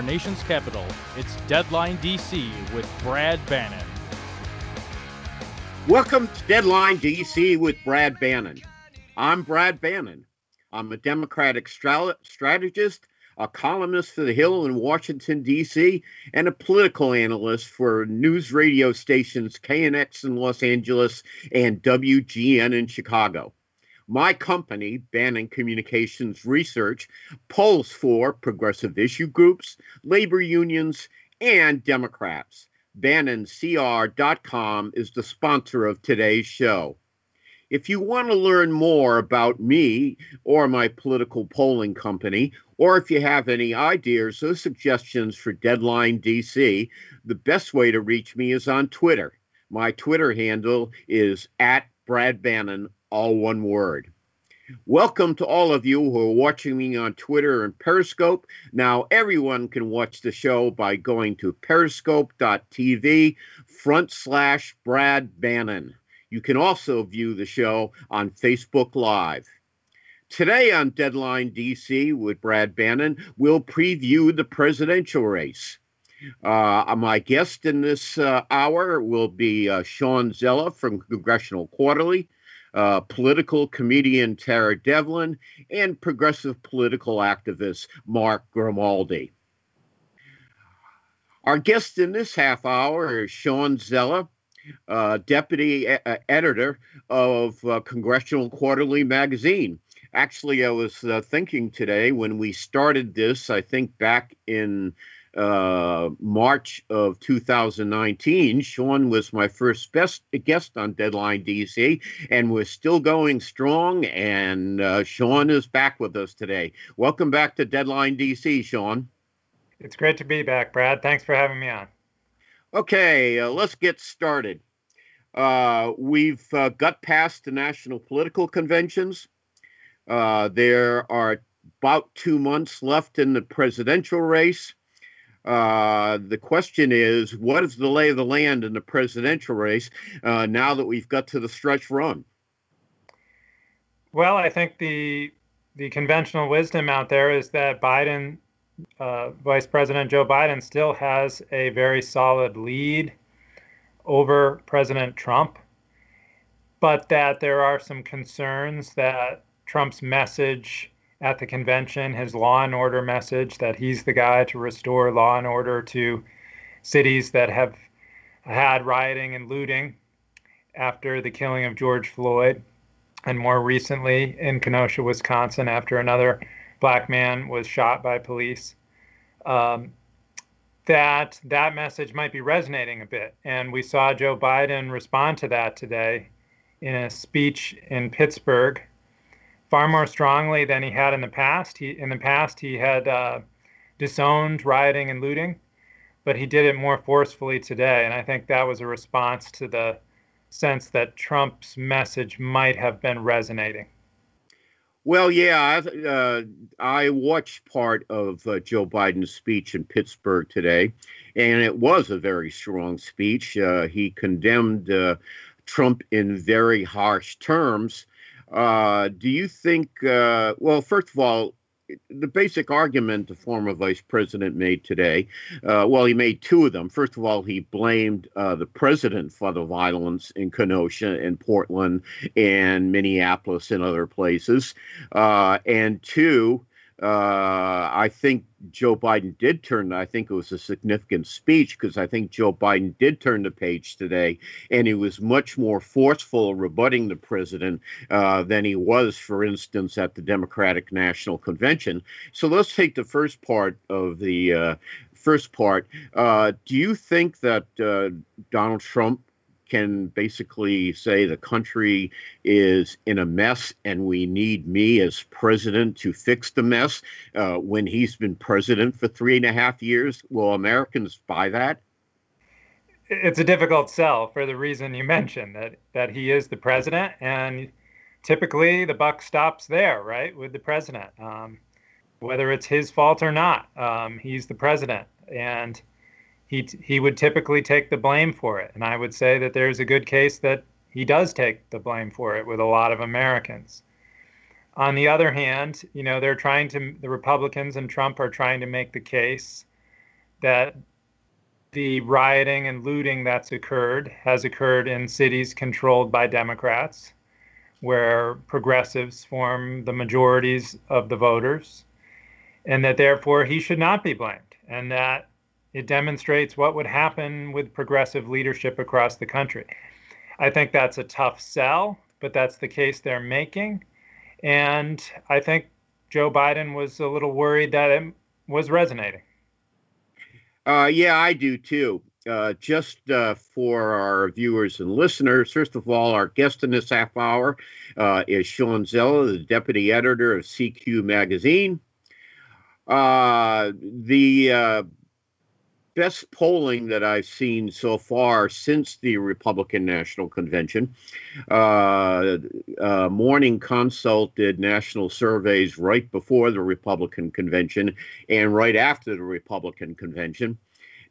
Our nation's capital, it's Deadline DC with Brad Bannon. Welcome to Deadline DC with Brad Bannon. I'm Brad Bannon. I'm a Democratic strategist, a columnist for The Hill in Washington, D.C., and a political analyst for news radio stations KNX in Los Angeles and WGN in Chicago. My company, Bannon Communications Research, polls for progressive issue groups, labor unions, and Democrats. BannonCR.com is the sponsor of today's show. If you want to learn more about me or my political polling company, or if you have any ideas or suggestions for Deadline DC, the best way to reach me is on Twitter. My Twitter handle is at Brad Bannon all one word. Welcome to all of you who are watching me on Twitter and Periscope. Now, everyone can watch the show by going to periscope.tv front slash Brad Bannon. You can also view the show on Facebook Live. Today on Deadline DC with Brad Bannon, we'll preview the presidential race. Uh, my guest in this uh, hour will be uh, Shawn Zeller from Congressional Quarterly uh, political comedian Tara Devlin, and progressive political activist Mark Grimaldi. Our guest in this half hour is Shawn Zeller, uh, deputy e- uh, editor of uh, Congressional Quarterly magazine. Actually, I was uh, thinking today when we started this, I think back in uh, March of 2019. Shawn was my first best guest on Deadline DC, and we're still going strong. And uh, Shawn is back with us today. Welcome back to Deadline DC, Shawn. It's great to be back, Brad. Thanks for having me on. Okay, uh, let's get started. Uh, we've uh, got past the national political conventions. Uh, there are about two months left in the presidential race. Uh, the question is, what is the lay of the land in the presidential race uh, now that we've got to the stretch run? Well, I think the the conventional wisdom out there is that Biden, uh, Vice President Joe Biden, still has a very solid lead over President Trump, but that there are some concerns that Trump's message at the convention his law and order message that he's the guy to restore law and order to cities that have had rioting and looting after the killing of George Floyd, and more recently in Kenosha, Wisconsin, after another black man was shot by police. Um, that that message might be resonating a bit, and we saw Joe Biden respond to that today in a speech in Pittsburgh far more strongly than he had in the past. He in the past he had uh, disowned rioting and looting, but he did it more forcefully today, and I think that was a response to the sense that Trump's message might have been resonating. Well, yeah, I, uh, I watched part of uh, Joe Biden's speech in Pittsburgh today, and it was a very strong speech. Uh, he condemned uh, Trump in very harsh terms, uh, do you think, uh, well, first of all, the basic argument the former vice president made today, uh, well, he made two of them. First of all, he blamed uh, the president for the violence in Kenosha and Portland and Minneapolis and other places. Uh, and two, uh, I think Joe Biden did turn. I think it was a significant speech because I think Joe Biden did turn the page today, and he was much more forceful rebutting the president uh, than he was, for instance, at the Democratic National Convention. So let's take the first part of the uh, first part. Uh, do you think that uh, Donald Trump can basically say the country is in a mess and we need me as president to fix the mess uh, when he's been president for three and a half years. Will Americans buy that? It's a difficult sell for the reason you mentioned that that he is the president, and typically the buck stops there, right, with the president. Um, whether it's his fault or not, um, he's the president, and he he would typically take the blame for it. And I would say that there's a good case that he does take the blame for it with a lot of Americans. On the other hand, you know, they're trying to the Republicans and Trump are trying to make the case that the rioting and looting that's occurred has occurred in cities controlled by Democrats, where progressives form the majorities of the voters, and that therefore he should not be blamed, and that it demonstrates what would happen with progressive leadership across the country. I think that's a tough sell, but that's the case they're making. And I think Joe Biden was a little worried that it was resonating. Uh, yeah, I do too. Uh, just uh, for our viewers and listeners, first of all, our guest in this half hour uh, is Shawn Zeller, the deputy editor of CQ Magazine. Uh, the uh, best polling that I've seen so far since the Republican National Convention. Uh, uh, Morning Consult did national surveys right before the Republican Convention and right after the Republican Convention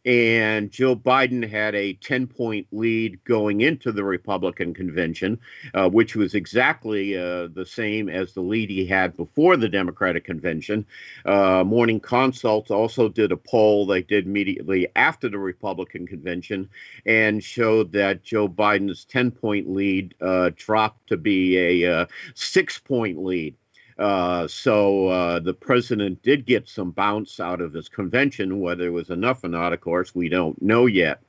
and Joe Biden had a 10 point lead going into the Republican convention, uh, which was exactly uh, the same as the lead he had before the Democratic convention. Uh, Morning Consult also did a poll they did immediately after the Republican convention and showed that Joe Biden's 10 point lead uh, dropped to be a uh, six point lead. Uh, so uh, the president did get some bounce out of his convention. Whether it was enough or not, of course, we don't know yet.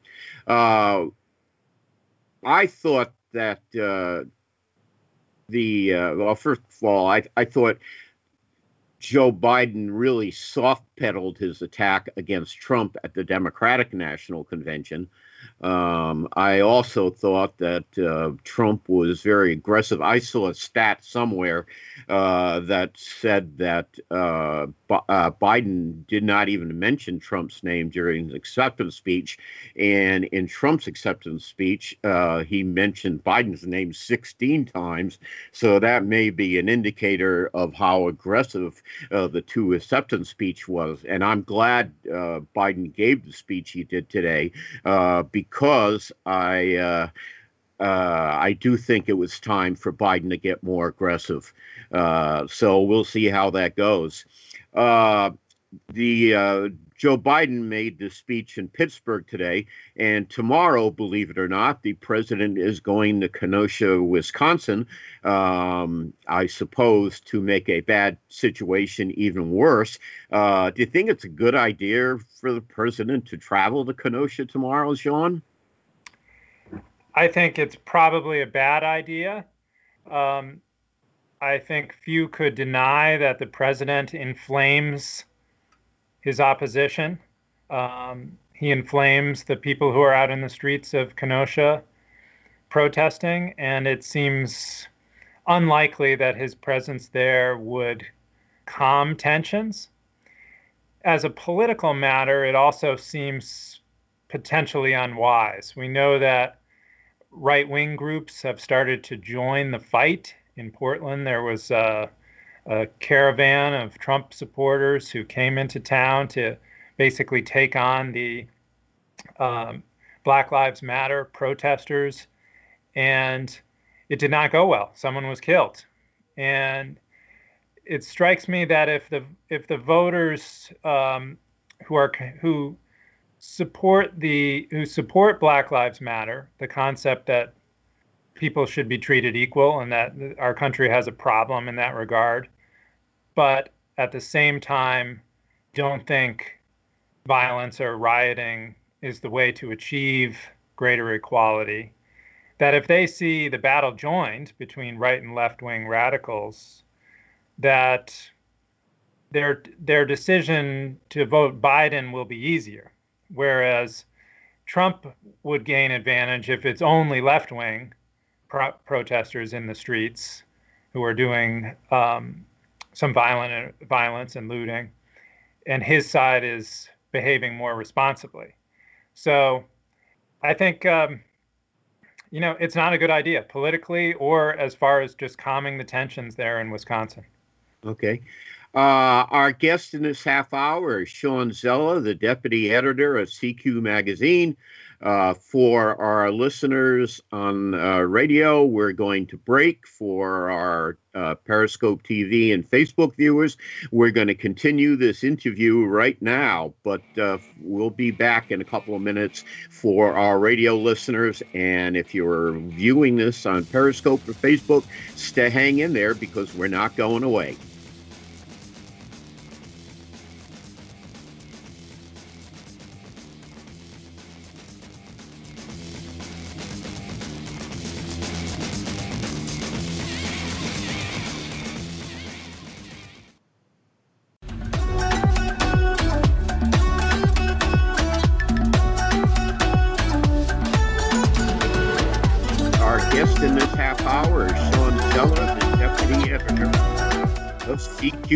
Uh, I thought that uh, the uh, well, first of all, I, I thought Joe Biden really soft pedaled his attack against Trump at the Democratic National Convention. Um, I also thought that uh, Trump was very aggressive. I saw a stat somewhere uh, that said that uh, B- uh, Biden did not even mention Trump's name during his acceptance speech. And in Trump's acceptance speech, uh, he mentioned Biden's name 16 times. So that may be an indicator of how aggressive uh, the two acceptance speech was. And I'm glad Biden gave the speech he did today because I. Uh, uh, I do think it was time for Biden to get more aggressive. Uh, so we'll see how that goes. Uh, the uh, Joe Biden made the speech in Pittsburgh today, and tomorrow, believe it or not, the president is going to Kenosha, Wisconsin. Um, I suppose to make a bad situation even worse. Uh, do you think it's a good idea for the president to travel to Kenosha tomorrow, Shawn? I think it's probably a bad idea. Um, I think few could deny that the president inflames his opposition. Um, he inflames the people who are out in the streets of Kenosha protesting, and it seems unlikely that his presence there would calm tensions. As a political matter, it also seems potentially unwise. We know that right wing groups have started to join the fight. In Portland, there was a, a, caravan of Trump supporters who came into town to basically take on the um, Black Lives Matter protesters, and it did not go well. Someone was killed, and it strikes me that if the if the voters um, who are who support the who support Black Lives Matter, the concept that people should be treated equal and that our country has a problem in that regard, but at the same time don't think violence or rioting is the way to achieve greater equality. That if they see the battle joined between right and left wing radicals, that their their decision to vote Biden will be easier Whereas Trump would gain advantage if it's only left wing pro- protesters in the streets who are doing um, some violent violence and looting, and his side is behaving more responsibly. So I think um, you know it's not a good idea politically or as far as just calming the tensions there in Wisconsin. Okay. Uh, our guest in this half hour is Shawn Zeller, the deputy editor of CQ Magazine. Uh, for our listeners on uh, radio, we're going to break. For our uh, Periscope TV and Facebook viewers, we're going to continue this interview right now, but uh, we'll be back in a couple of minutes for our radio listeners. And if you're viewing this on Periscope or Facebook, stay hang in there because we're not going away.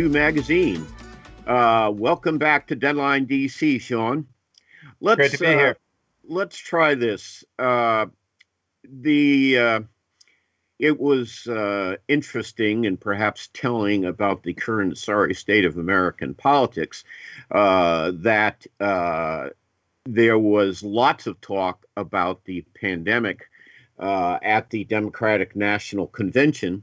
Magazine. Uh, welcome back to Deadline DC, Shawn. Let's, Great to be uh. Let's try this. Uh, the uh, it was uh, interesting and perhaps telling about the current sorry state of American politics uh, that there was lots of talk about the pandemic at the Democratic National Convention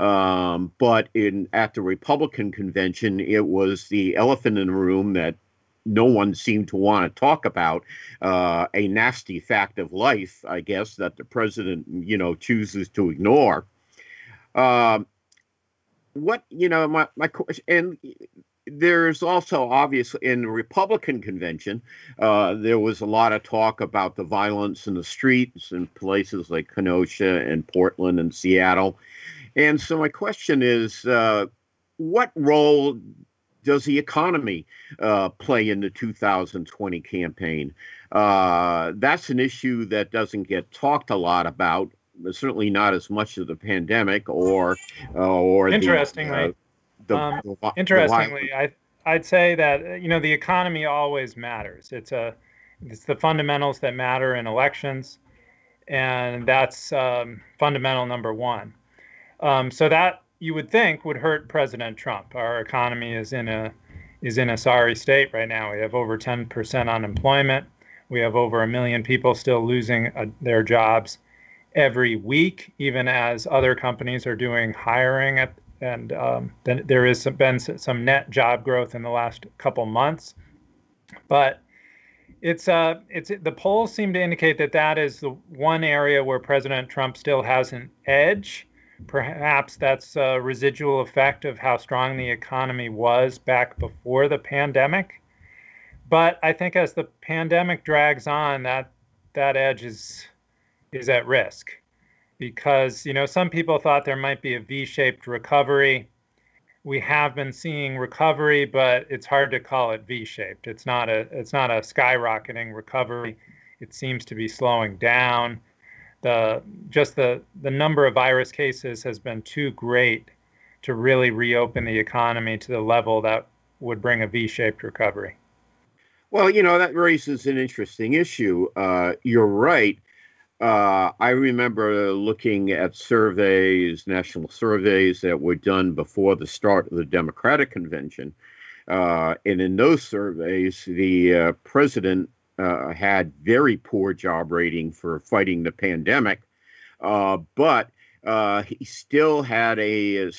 um, but in at the Republican convention, it was the elephant in the room that no one seemed to want to talk about. Uh, a nasty fact of life, I guess, that the president, you know, chooses to ignore. Um, what you know, my my question, and there's also obviously in the Republican convention, uh, there was a lot of talk about the violence in the streets in places like Kenosha and Portland and Seattle. And so my question is, uh, what role does the economy uh, play in the 2020 campaign? Uh, that's an issue that doesn't get talked a lot about. Certainly not as much as the pandemic or uh, or interestingly. The, uh, the, um, interestingly, I I'd say that you know the economy always matters. It's a it's the fundamentals that matter in elections, and that's um, fundamental number one. Um, so that you would think would hurt President Trump. Our economy is in a is in a sorry state right now. We have over 10% unemployment. We have over a million people still losing uh, their jobs every week, even as other companies are doing hiring. At, and um, then there has been some net job growth in the last couple months. But it's uh, it's the polls seem to indicate that that is the one area where President Trump still has an edge. Perhaps that's a residual effect of how strong the economy was back before the pandemic. But I think as the pandemic drags on, that that edge is is at risk because you know some people thought there might be a V-shaped recovery. We have been seeing recovery, but it's hard to call it V-shaped. It's not a it's not a skyrocketing recovery. It seems to be slowing down the just the the number of virus cases has been too great to really reopen the economy to the level that would bring a V-shaped recovery. Well, you know that raises an interesting issue. Uh, you're right. Uh, I remember looking at surveys, national surveys that were done before the start of the Democratic convention. Uh, and in those surveys, the uh, president uh, had very poor job rating for fighting the pandemic, uh, but uh, he still had a, a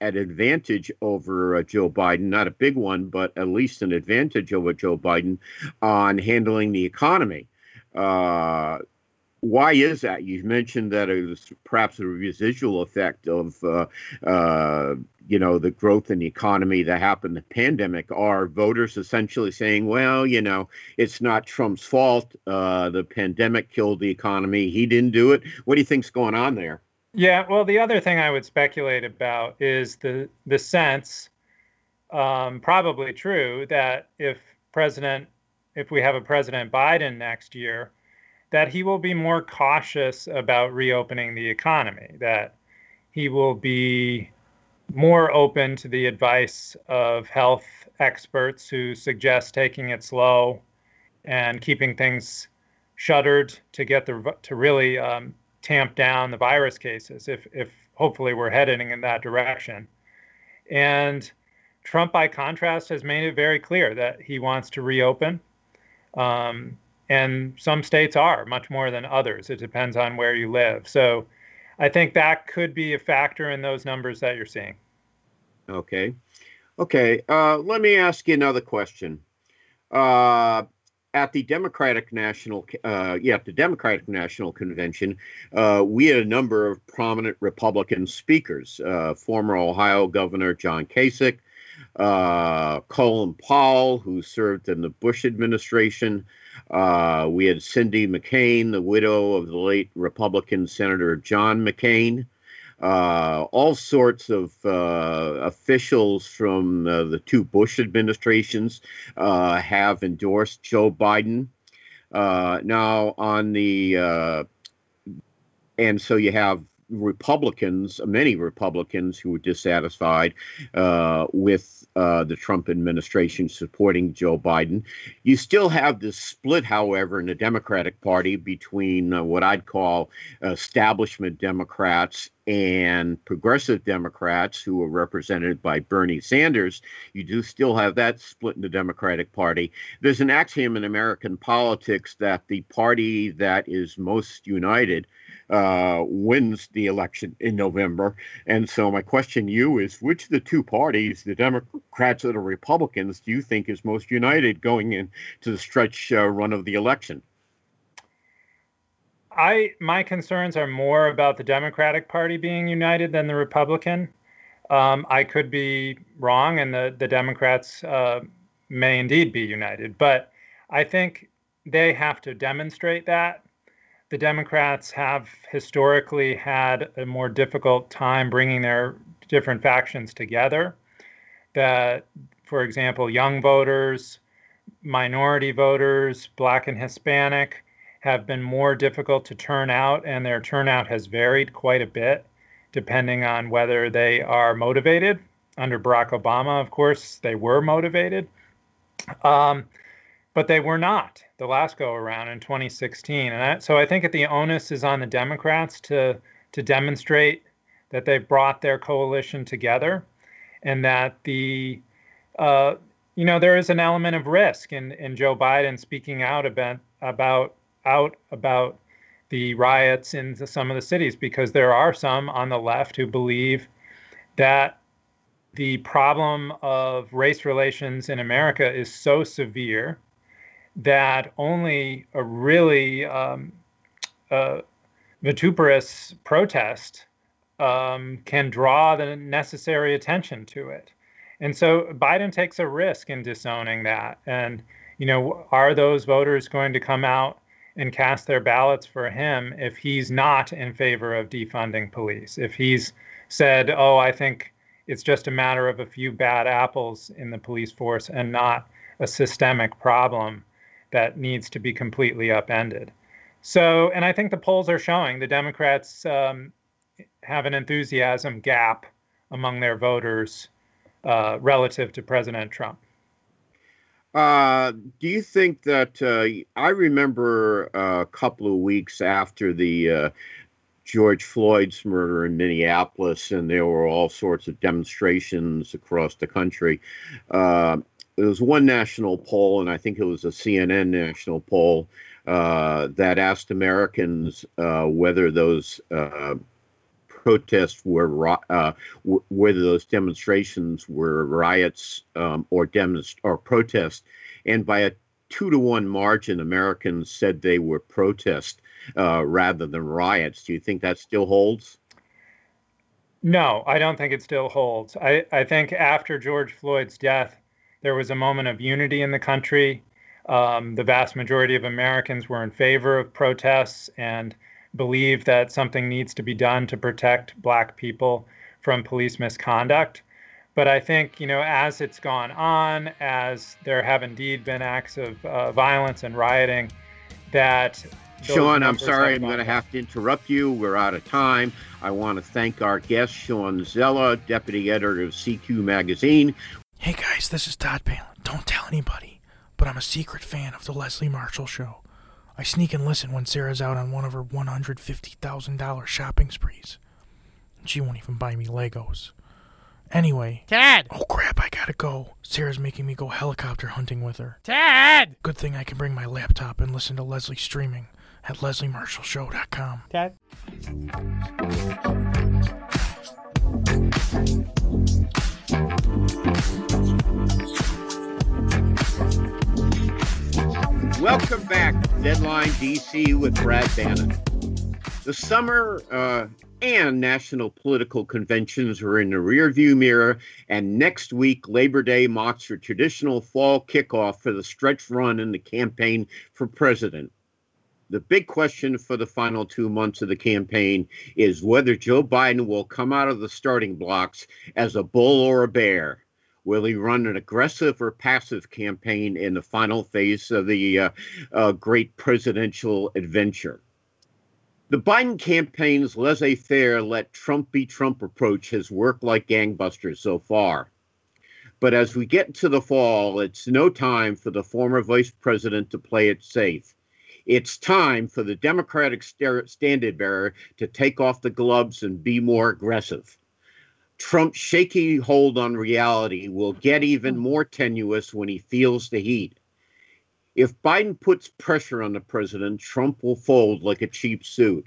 an advantage over uh, Joe Biden, not a big one, but at least an advantage over Joe Biden on handling the economy. Uh, why is that? You mentioned that it was perhaps a residual effect of, uh, uh, you know, the growth in the economy that happened the pandemic. Are voters essentially saying, well, you know, it's not Trump's fault. Uh, the pandemic killed the economy. He didn't do it. What do you think's going on there? Yeah, well, the other thing I would speculate about is the the sense, um, probably true, that if President if we have a President Biden next year, that he will be more cautious about reopening the economy, that he will be more open to the advice of health experts who suggest taking it slow and keeping things shuttered to get the to really um, tamp down the virus cases if if hopefully we're heading in that direction. And Trump by contrast has made it very clear that he wants to reopen. Um, and some states are much more than others it depends on where you live so I think that could be a factor in those numbers that you're seeing. Okay. Okay. Uh, let me ask you another question. Uh, at the Democratic National, uh, yeah, the Democratic National Convention, uh, we had a number of prominent Republican speakers. Uh, former Ohio Governor John Kasich, uh, Colin Powell, who served in the Bush administration, uh, we had Cindy McCain, the widow of the late Republican Senator John McCain. Uh, all sorts of uh, officials from uh, the two Bush administrations uh, have endorsed Joe Biden. Uh, now, on the and so you have Republicans, many Republicans who were dissatisfied uh, with uh, the Trump administration supporting Joe Biden. You still have this split, however, in the Democratic Party between uh, what I'd call establishment Democrats and progressive Democrats who are represented by Bernie Sanders, you do still have that split in the Democratic Party. There's an axiom in American politics that the party that is most united uh, wins the election in November. And so, my question to you is which of the two parties, the Democrats or the Republicans, do you think is most united going into the stretch uh, run of the election? I my concerns are more about the Democratic Party being united than the Republican. Um, I could be wrong, and the the Democrats uh, may indeed be united, but I think they have to demonstrate that the Democrats have historically had a more difficult time bringing their different factions together. That, for example, young voters, minority voters, Black and Hispanic, have been more difficult to turn out, and their turnout has varied quite a bit depending on whether they are motivated. Under Barack Obama, of course, they were motivated. Um, but they were not the last go around in 2016. And so I think that the onus is on the Democrats to to demonstrate that they've brought their coalition together, and that the uh, you know there is an element of risk in in Joe Biden speaking out about about out about the riots in some of the cities because there are some on the left who believe that the problem of race relations in America is so severe that only a really um, uh, vituperous protest um, can draw the necessary attention to it. And so Biden takes a risk in disowning that. And, you know, are those voters going to come out and cast their ballots for him if he's not in favor of defunding police? If he's said, oh, I think it's just a matter of a few bad apples in the police force and not a systemic problem that needs to be completely upended. So, and I think the polls are showing the Democrats um, have an enthusiasm gap among their voters uh, relative to President Trump. Uh, do you think that uh, I remember a couple of weeks after the uh, George Floyd's murder in Minneapolis, and there were all sorts of demonstrations across the country. Uh, there was one national poll, and I think it was a CNN national poll uh, that asked Americans uh, whether those uh, protests were uh, w- whether those demonstrations were riots um, or demonst- or protests, and by a two to one margin, Americans said they were protests uh, rather than riots. Do you think that still holds? No, I don't think it still holds. I, I think after George Floyd's death, there was a moment of unity in the country. Um, the vast majority of Americans were in favor of protests and believe that something needs to be done to protect Black people from police misconduct. But I think, you know, as it's gone on, as there have indeed been acts of uh, violence and rioting, that Shawn, I'm sorry, I'm going to have to interrupt you. We're out of time. I want to thank our guest, Shawn Zeller, deputy editor of CQ Magazine. Hey guys, this is Todd Palin. Don't tell anybody, but I'm a secret fan of the Leslie Marshall Show. I sneak and listen when Sarah's out on one of her $150,000 shopping sprees. She won't even buy me Legos. Anyway. Tad! Oh crap, I gotta go. Sarah's making me go helicopter hunting with her. Tad! Good thing I can bring my laptop and listen to Leslie streaming at lesliemarshallshow.com. Tad? Welcome back, Deadline DC with Brad Bannon. The summer uh, and national political conventions are in the rearview mirror, and next week, Labor Day marks a traditional fall kickoff for the stretch run in the campaign for president. The big question for the final two months of the campaign is whether Joe Biden will come out of the starting blocks as a bull or a bear. Will he run an aggressive or passive campaign in the final phase of the uh, uh, great presidential adventure? The Biden campaign's laissez faire, let Trump be Trump approach has worked like gangbusters so far. But as we get to the fall, it's no time for the former vice president to play it safe. It's time for the Democratic standard bearer to take off the gloves and be more aggressive. Trump's shaky hold on reality will get even more tenuous when he feels the heat. If Biden puts pressure on the president, Trump will fold like a cheap suit.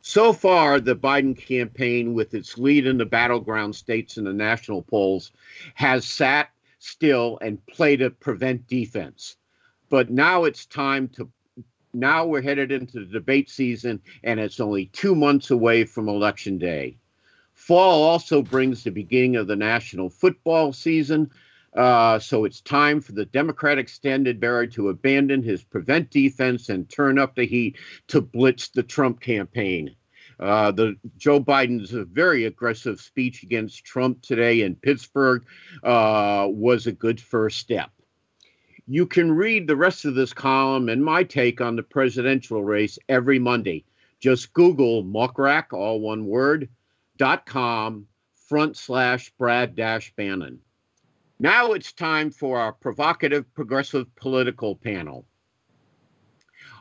So far, the Biden campaign, with its lead in the battleground states in the national polls, has sat still and played a prevent defense. But now it's time to. Now we're headed into the debate season, and it's only two months away from Election Day. Fall also brings the beginning of the national football season, uh, so it's time for the Democratic standard bearer to abandon his prevent defense and turn up the heat to blitz the Trump campaign. Uh, the Joe Biden's very aggressive speech against Trump today in Pittsburgh uh, was a good first step. You can read the rest of this column and my take on the presidential race every Monday. Just Google muckrack, all one word, dot com front slash Brad dash Bannon. Now it's time for our provocative progressive political panel.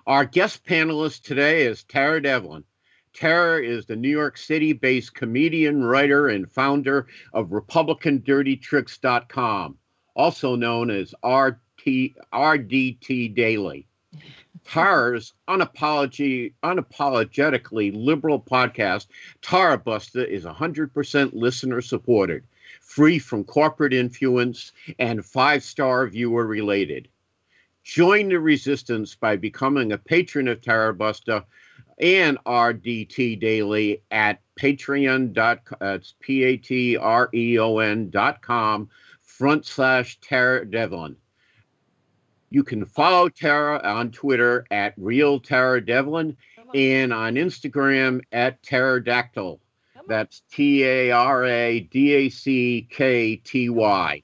Our guest panelist today is Tara Devlin. Tara is the New York City based comedian, writer, and founder of RepublicanDirtyTricks.com, also known as RT, RDT Daily. Tara's unapology, unapologetically liberal podcast, Tarabuster, is 100% listener supported free from corporate influence, and five star viewer related. Join the resistance by becoming a patron of Tarabuster and RDT Daily at patreon.com. That's uh, P A T R E O N dot com front slash Tara Devlin. You can follow Tara on Twitter at Real Tara Devlin and on Instagram at Pterodactyl. That's T A R A D A C K T Y.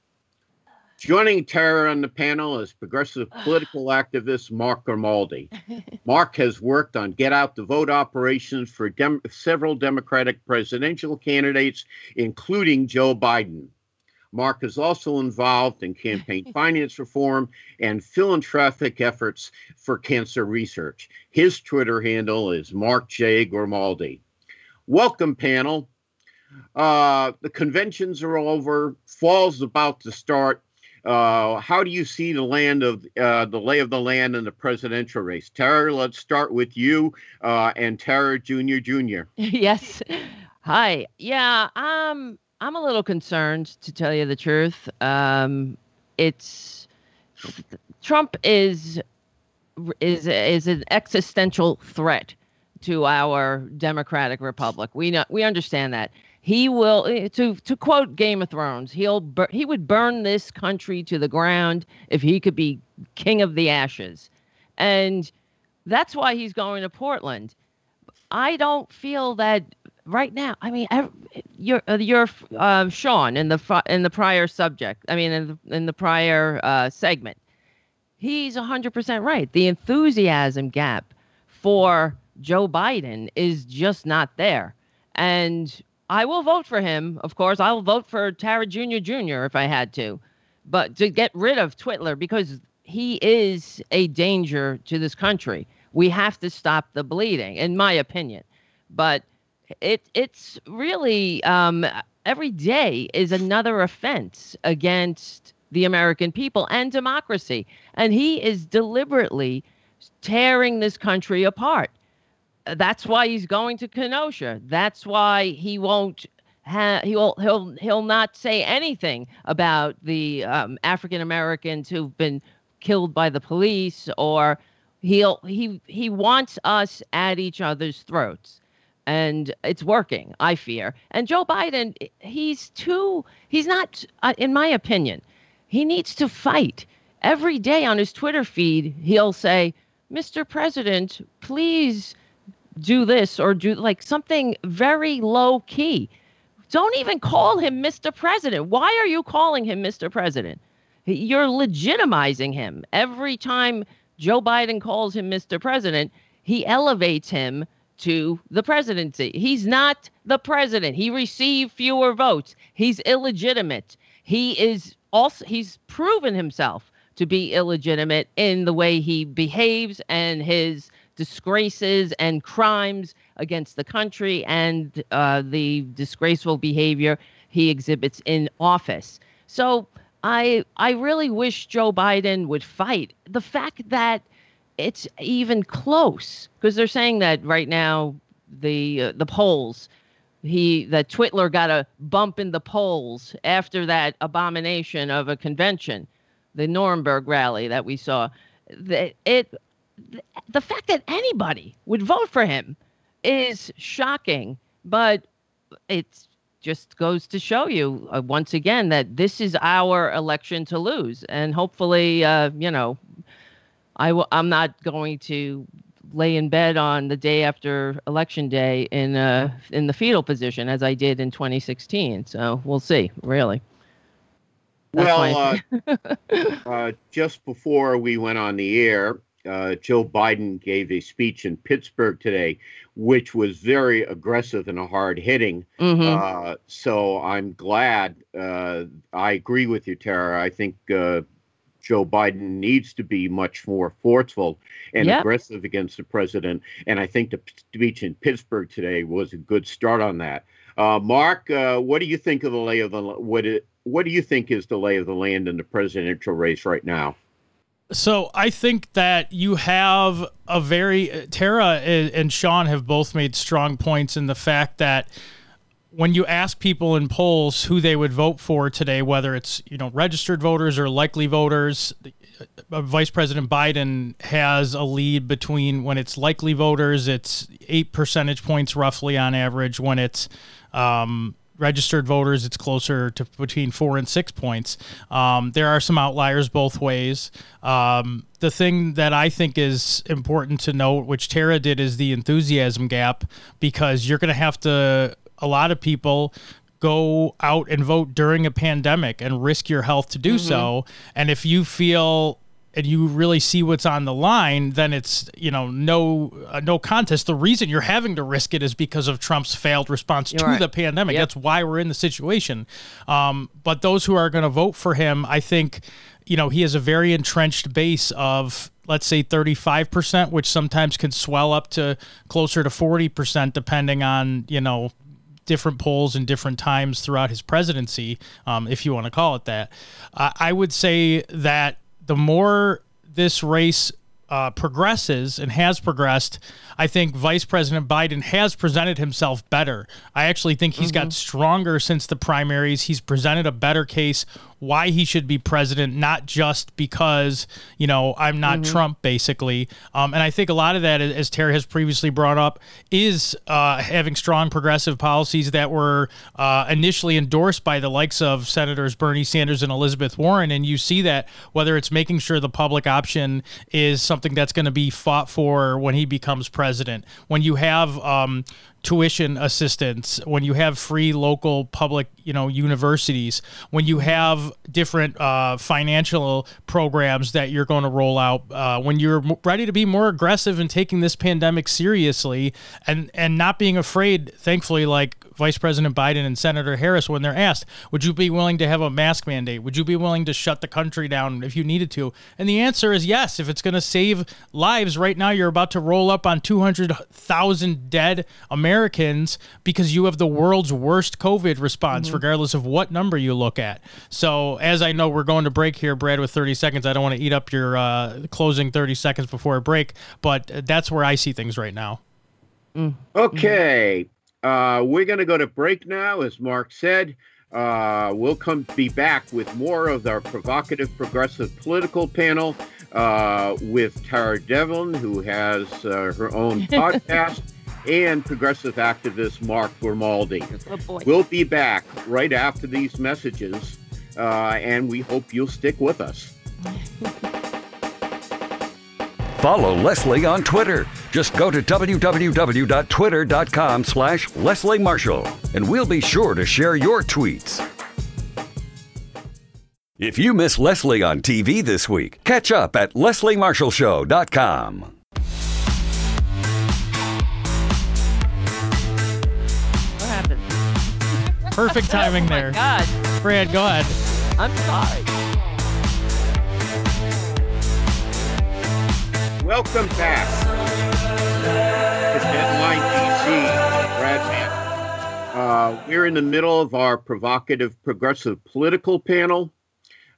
Joining Tara on the panel is progressive political activist Mark Grimaldi. Mark has worked on get out the vote operations for dem- several Democratic presidential candidates, including Joe Biden. Mark is also involved in campaign finance reform and philanthropic efforts for cancer research. His Twitter handle is Mark J. Grimaldi. Welcome, panel. Uh, the conventions are over. Fall's about to start. Uh, how do you see the land of uh, the lay of the land in the presidential race? Tara, let's start with you uh, and Tara Junior Junior. yes. Hi. Yeah. Um, I'm a little concerned to tell you the truth. Um, it's Trump is is is an existential threat to our democratic republic. We know we understand that. He will eh, to to quote Game of Thrones, he'll bur- he would burn this country to the ground if he could be king of the ashes. And that's why he's going to Portland. I don't feel that right now, I mean, you're uh, you're um, Shawn in the in the prior subject. I mean, in the, in the prior uh, segment, he's 100% right. The enthusiasm gap for Joe Biden is just not there, and I will vote for him. Of course, I'll vote for Tara Jr. Jr. if I had to, but to get rid of Twitler because he is a danger to this country. We have to stop the bleeding, in my opinion. But it it's really um, every day is another offense against the American people and democracy, and he is deliberately tearing this country apart. That's why he's going to Kenosha. That's why he won't Ha, he'll he'll he'll not say anything about the um, African Americans who've been killed by the police or he'll he he wants us at each other's throats and it's working i fear. And joe biden he's too he's not uh, in my opinion he needs to fight. Every day on his twitter feed he'll say mr president please do this or do like something very low key. Don't even call him mr president. Why are you calling him mr president? You're legitimizing him. Every time joe biden calls him mr president he elevates him to the presidency. He's not the president. He received fewer votes. He's illegitimate. He is also he's proven himself to be illegitimate in the way he behaves and his disgraces and crimes against the country and uh, the disgraceful behavior he exhibits in office. So I I really wish Joe Biden would fight. The fact that it's even close because they're saying that right now the uh, the polls he that Twitler got a bump in the polls after that abomination of a convention, the Nuremberg rally that we saw. The, it the fact that anybody would vote for him is shocking, but it just goes to show you uh, once again that this is our election to lose, and hopefully, uh, you know, I w- I'm not going to lay in bed on the day after election day in uh in the fetal position as I did in 2016. So we'll see. Really. That's well, uh, uh, just before we went on the air, uh, Joe Biden gave a speech in Pittsburgh today, which was very aggressive and a hard hitting. Mm-hmm. Uh, so I'm glad. Uh, I agree with you, Tara. I think uh, Joe Biden needs to be much more forceful and yep. aggressive against the president. And I think the speech in Pittsburgh today was a good start on that. Uh, Mark, uh, what do you think of the lay of the what? It, what do you think is the lay of the land in the presidential race right now? So I think that you have a very Tara and Shawn have both made strong points in the fact that when you ask people in polls who they would vote for today, whether it's you know registered voters or likely voters, uh, Vice President Biden has a lead between when it's likely voters, it's eight percentage points roughly on average. When it's um, registered voters, it's closer to between four and six points. Um, there are some outliers both ways. Um, the thing that I think is important to note, which Tara did, is the enthusiasm gap because you're going to have to a lot of people go out and vote during a pandemic and risk your health to do mm-hmm. so. And if you feel and you really see what's on the line, then it's you know no uh, no contest. The reason you're having to risk it is because of Trump's failed response you're to right. the pandemic. Yep. That's why we're in the situation. Um, but those who are going to vote for him, I think, you know, he has a very entrenched base of let's say 35%, which sometimes can swell up to closer to 40% depending on you know different polls and different times throughout his presidency, um, if you want to call it that. I would say that the more this race uh, progresses and has progressed, I think Vice President Biden has presented himself better. I actually think he's mm-hmm. got stronger since the primaries. He's presented a better case why he should be president, not just because, you know, I'm not mm-hmm. Trump, basically. Um, and I think a lot of that, as Terry has previously brought up, is uh, having strong progressive policies that were uh, initially endorsed by the likes of Senators Bernie Sanders and Elizabeth Warren. And you see that whether it's making sure the public option is something that's going to be fought for when he becomes president, when you have um, tuition assistance, when you have free local public, you know, universities, when you have different uh, financial programs that you're going to roll out, uh, when you're ready to be more aggressive in taking this pandemic seriously and and not being afraid, thankfully, like Vice President Biden and Senator Harris when they're asked, would you be willing to have a mask mandate? Would you be willing to shut the country down if you needed to? And the answer is yes. If it's going to save lives, right now you're about to roll up on 200,000 dead Americans because you have the world's worst COVID response, mm-hmm. regardless of what number you look at. So, as I know we're going to break here, Brad, with 30 seconds, I don't want to eat up your uh, closing 30 seconds before a break, but that's where I see things right now. Mm. Okay. Uh, we're going to go to break now, as Mark said. Uh, we'll come be back with more of our provocative progressive political panel uh, with Tara Devlin, who has uh, her own podcast, and progressive activist Mark Grimaldi. Oh we'll be back right after these messages, uh, and we hope you'll stick with us. Follow Leslie on Twitter. Just go to www.twitter.com slash Leslie Marshall, and we'll be sure to share your tweets. If you miss Leslie on TV this week, catch up at lesliemarshallshow.com. Perfect timing oh there. God. Brad, go ahead. I'm sorry. Welcome back to Deadline DC. Brad uh, we're in the middle of our provocative progressive political panel.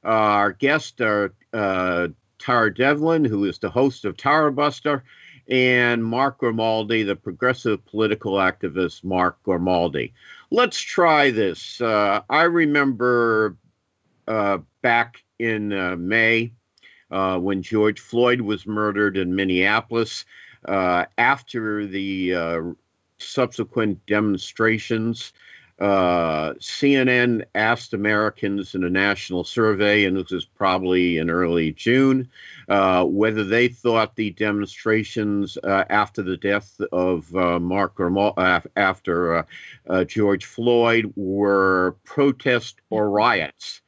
Uh, our guests are uh, Tara Devlin, who is the host of Tarabuster, and Mark Grimaldi, the progressive political activist Mark Grimaldi. Let's try this. Uh, I remember uh, back in uh, May uh, when George Floyd was murdered in Minneapolis. Uh, after the uh, subsequent demonstrations, uh, CNN asked Americans in a national survey, and this was probably in early June, uh, whether they thought the demonstrations uh, after the death of Mark Grimal- after George Floyd were protest or riots.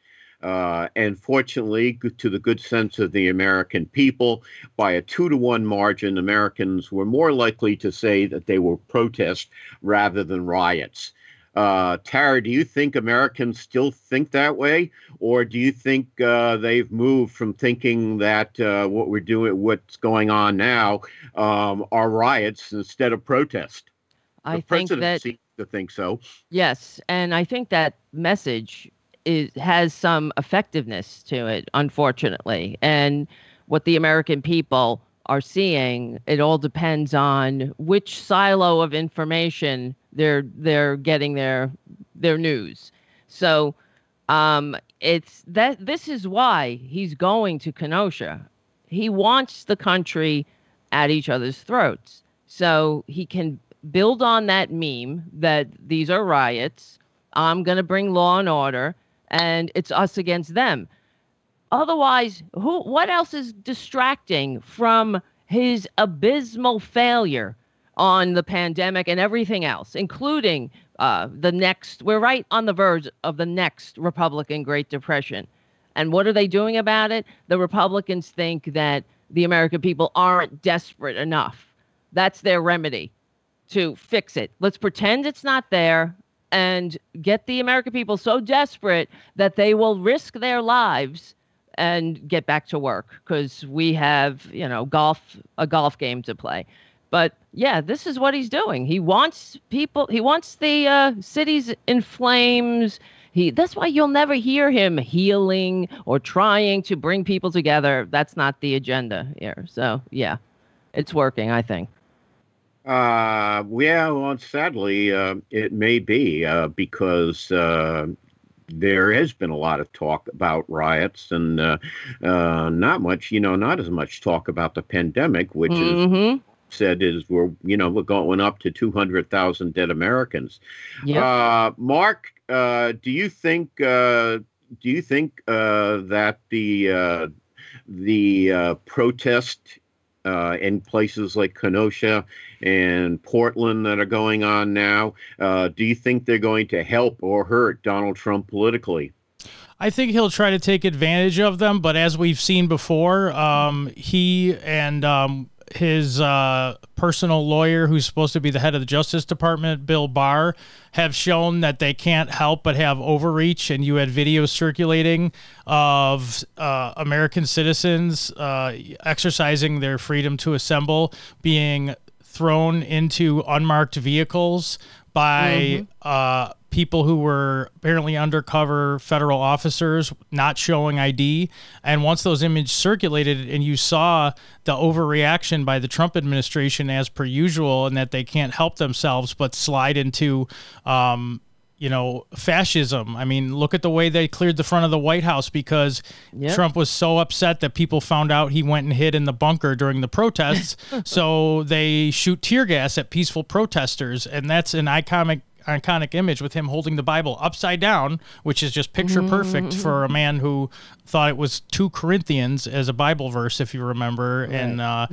Uh, and fortunately, to the good sense of the American people, by a two to one margin, Americans were more likely to say that they were protests rather than riots. Uh, Tara, do you think Americans still think that way, or do you think uh, they've moved from thinking that uh, what we're doing, what's going on now, um, are riots instead of protest? I the think that seems to think so. Yes, and I think that message is has some effectiveness to it, unfortunately. And what the American people are seeing, it all depends on which silo of information they're they're getting their their news. So um, it's that this is why he's going to Kenosha. He wants the country at each other's throats. So he can build on that meme that these are riots. I'm going to bring law and order and it's us against them. Otherwise, who what else is distracting from his abysmal failure on the pandemic and everything else, including uh, the next, we're right on the verge of the next Republican Great Depression. And what are they doing about it? The Republicans think that the American people aren't desperate enough. That's their remedy to fix it. Let's pretend it's not there and get the American people so desperate that they will risk their lives and get back to work because we have, you know, golf, a golf game to play. But yeah, this is what he's doing. He wants people, he wants the uh, cities in flames. He, that's why you'll never hear him healing or trying to bring people together. That's not the agenda here. So yeah, it's working, I think. Uh, yeah, well, sadly, uh, it may be uh, because uh, there has been a lot of talk about riots and uh, uh, not much, you know, not as much talk about the pandemic, which mm-hmm. is said is we're, you know, we're going up to 200,000 dead Americans. Yep. Uh, Mark, uh, do you think, uh, do you think uh, that the, uh, the uh, protest uh, in places like Kenosha and Portland that are going on now. Uh, do you think they're going to help or hurt Donald Trump politically? I think he'll try to take advantage of them, but as we've seen before, um, he and um, his uh, personal lawyer, who's supposed to be the head of the Justice Department, Bill Barr, have shown that they can't help but have overreach. And you had videos circulating of uh, American citizens uh, exercising their freedom to assemble being thrown into unmarked vehicles by mm-hmm people who were apparently undercover federal officers not showing ID. And once those images circulated and you saw the overreaction by the Trump administration as per usual, and that they can't help themselves but slide into, um, you know, fascism. I mean, look at the way they cleared the front of the White House because yep. Trump was so upset that people found out he went and hid in the bunker during the protests. so they shoot tear gas at peaceful protesters. And that's an iconic iconic image with him holding the Bible upside down, which is just picture perfect mm-hmm. for a man who thought it was two Corinthians as a Bible verse, if you remember, right. and uh,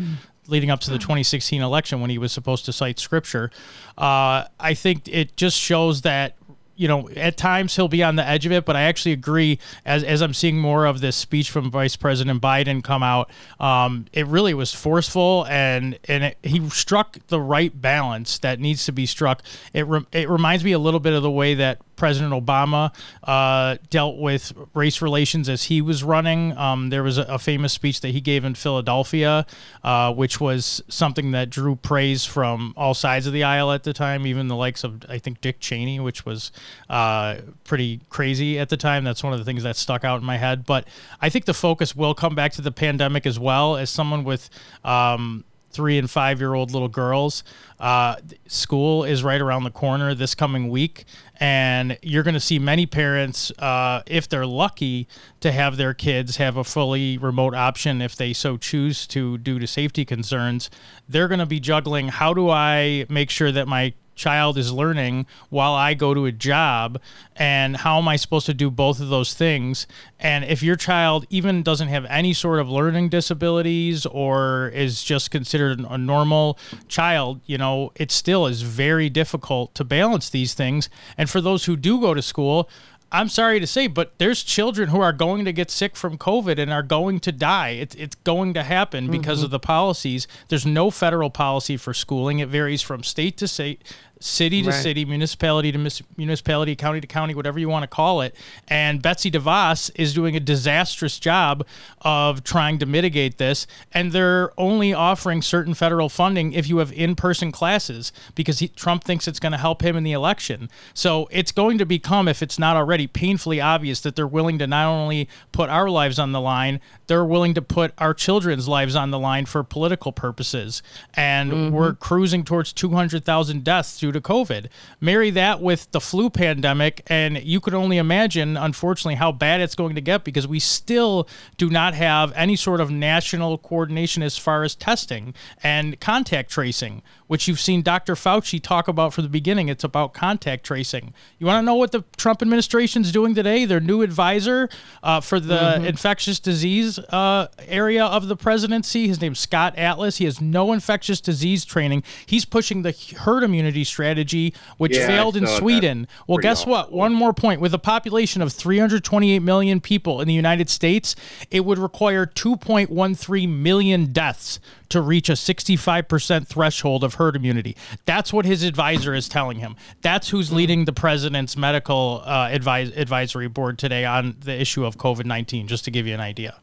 leading up to the 2016 election when he was supposed to cite scripture. Uh, I think it just shows that you know, at times he'll be on the edge of it, but I actually agree. As as I'm seeing more of this speech from Vice President Biden come out, um, it really was forceful and and it, he struck the right balance that needs to be struck. It re- it reminds me a little bit of the way that President Obama uh, dealt with race relations as he was running. Um, there was a, a, famous speech that he gave in Philadelphia, uh, which was something that drew praise from all sides of the aisle at the time, even the likes of, I think, Dick Cheney, which was uh, pretty crazy at the time. That's one of the things that stuck out in my head. But I think the focus will come back to the pandemic as well. As someone with um, three and five year old little girls. Uh, school is right around the corner this coming week, and you're going to see many parents, uh, if they're lucky, to have their kids have a fully remote option if they so choose to, due to safety concerns. They're going to be juggling how do I make sure that my child is learning while I go to a job and how am I supposed to do both of those things? And if your child even doesn't have any sort of learning disabilities or is just considered a normal child you know it still is very difficult to balance these things. And for those who do go to school I'm sorry to say, but there's children who are going to get sick from COVID and are going to die. It's, it's going to happen because mm-hmm. of the policies. There's no federal policy for schooling. It varies from state to state city to right. city, municipality to municipality, county to county, whatever you want to call it. And Betsy DeVos is doing a disastrous job of trying to mitigate this. And they're only offering certain federal funding if you have in person classes because he, Trump thinks it's going to help him in the election. So it's going to become, if it's not already painfully obvious, that they're willing to not only put our lives on the line, they're willing to put our children's lives on the line for political purposes. And mm-hmm. we're cruising towards 200,000 deaths due to COVID. Marry that with the flu pandemic, and you could only imagine, unfortunately, how bad it's going to get because we still do not have any sort of national coordination as far as testing and contact tracing, which you've seen Dr. Fauci talk about from the beginning. It's about contact tracing. You want to know what the Trump administration is doing today? Their new advisor uh, for the mm-hmm. infectious disease uh, area of the presidency, his name's Scott Atlas. He has no infectious disease training. He's pushing the herd immunity strategy strategy, which yeah, failed in Sweden. Well, guess awful. what? One more point. With a population of 328 million people in the United States, it would require 2.13 million deaths to reach a 65% threshold of herd immunity. That's what his advisor is telling him. That's who's hmm. leading the president's medical uh, advise, advisory board today on the issue of COVID 19, just to give you an idea.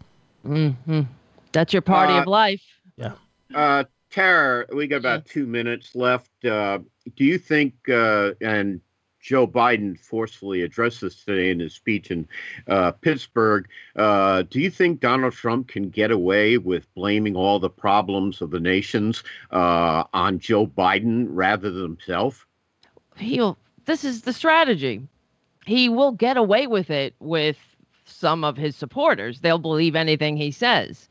Mm-hmm. That's your party uh, of life. Yeah. Uh, Tara, we got about two minutes left. Uh, do you think, uh, and Joe Biden forcefully addressed this today in his speech in uh, Pittsburgh. Uh, do you think Donald Trump can get away with blaming all the problems of the nations uh, on Joe Biden rather than himself? He'll. This is the strategy. He will get away with it with some of his supporters. They'll believe anything he says,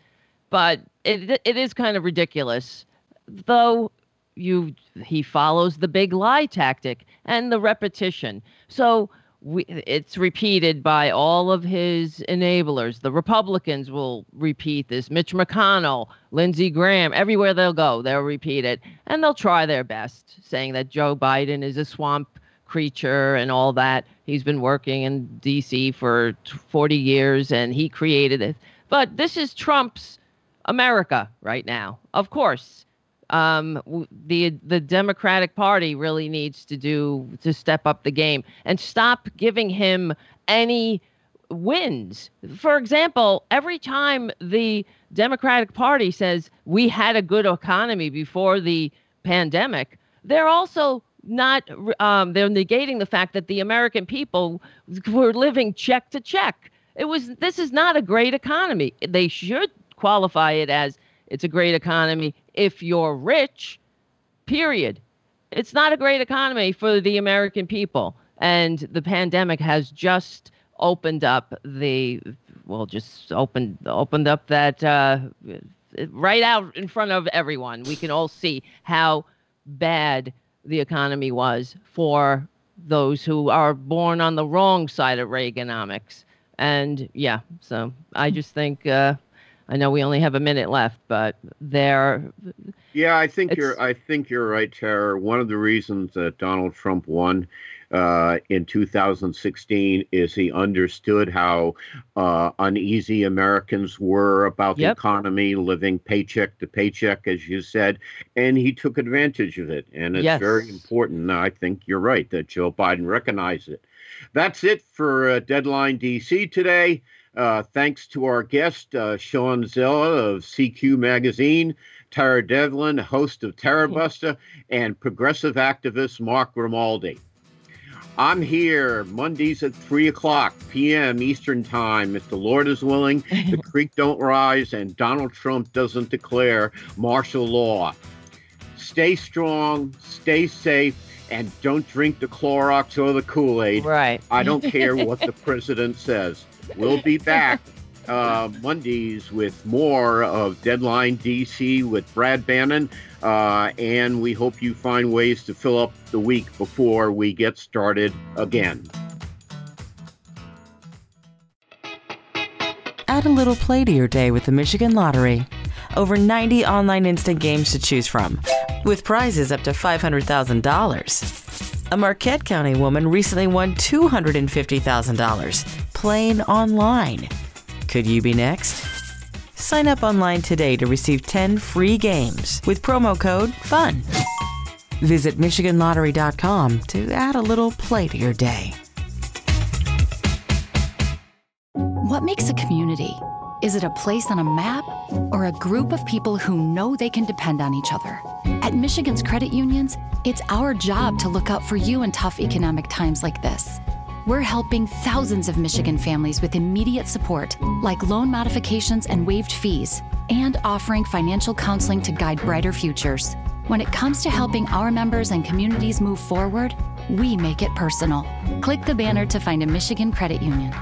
but it it is kind of ridiculous, though you he follows the big lie tactic and the repetition. So we, it's repeated by all of his enablers. The Republicans will repeat this. Mitch McConnell, Lindsey Graham, everywhere they'll go, they'll repeat it. And they'll try their best, saying that Joe Biden is a swamp creature and all that. He's been working in D.C. for 40 years and he created it. But this is Trump's America right now. Of course, um, the the Democratic Party really needs to do to step up the game and stop giving him any wins. For example, every time the Democratic Party says we had a good economy before the pandemic, they're also not um, they're negating the fact that the American people were living check to check. It was this is not a great economy. They should qualify it as it's a great economy if you're rich, period. It's not a great economy for the American people. And the pandemic has just opened up the, well, just opened opened up that uh, right out in front of everyone. We can all see how bad the economy was for those who are born on the wrong side of Reaganomics. And yeah, so I just think uh, I know we only have a minute left, but there. Yeah, I think you're. I think you're right, Tara. One of the reasons that Donald Trump won uh, in 2016 is he understood how uh, uneasy Americans were about yep. the economy, living paycheck to paycheck, as you said, and he took advantage of it. And it's yes. very important. I think you're right that Joe Biden recognized it. That's it for uh, Deadline DC today. Uh, thanks to our guest, uh, Shawn Zeller of CQ Magazine, Tara Devlin, host of Tarabuster, and progressive activist Mark Grimaldi. I'm here Mondays at 3 o'clock p.m. Eastern Time. If the Lord is willing, the creek don't rise, and Donald Trump doesn't declare martial law. Stay strong, stay safe, and don't drink the Clorox or the Kool Aid. Right. I don't care what the president says. We'll be back uh, Mondays with more of Deadline DC with Brad Bannon. Uh, and we hope you find ways to fill up the week before we get started again. Add a little play to your day with the Michigan Lottery. Over 90 online instant games to choose from, with prizes up to $500,000. A Marquette County woman recently won $250,000 playing online. Could you be next? Sign up online today to receive 10 free games with promo code FUN. Visit MichiganLottery.com to add a little play to your day. What makes a community? Is it a place on a map or a group of people who know they can depend on each other? At Michigan's credit unions, it's our job to look out for you in tough economic times like this. We're helping thousands of Michigan families with immediate support, like loan modifications and waived fees, and offering financial counseling to guide brighter futures. When it comes to helping our members and communities move forward, we make it personal. Click the banner to find a Michigan credit union.